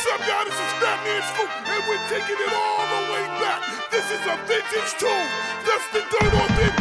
Somehow this is not Nashville, and we're taking it all the way back. This is a vintage tune. That's the dirt on it.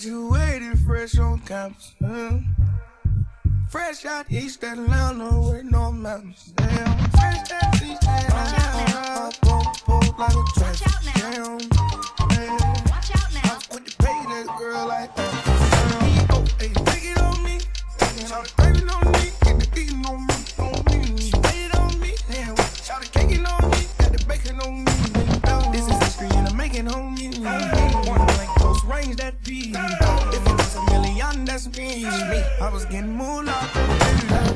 Graduated fresh on campus. Huh? Fresh out East Atlanta, with no mountains. Damn, fresh out East Atlanta. Up on the pole like a traffic Damn. Watch out now. I'm to pay that girl like that. This is history and I'm making homie. Hey close range, that be. If it was a million, that's me. I was getting moonlight.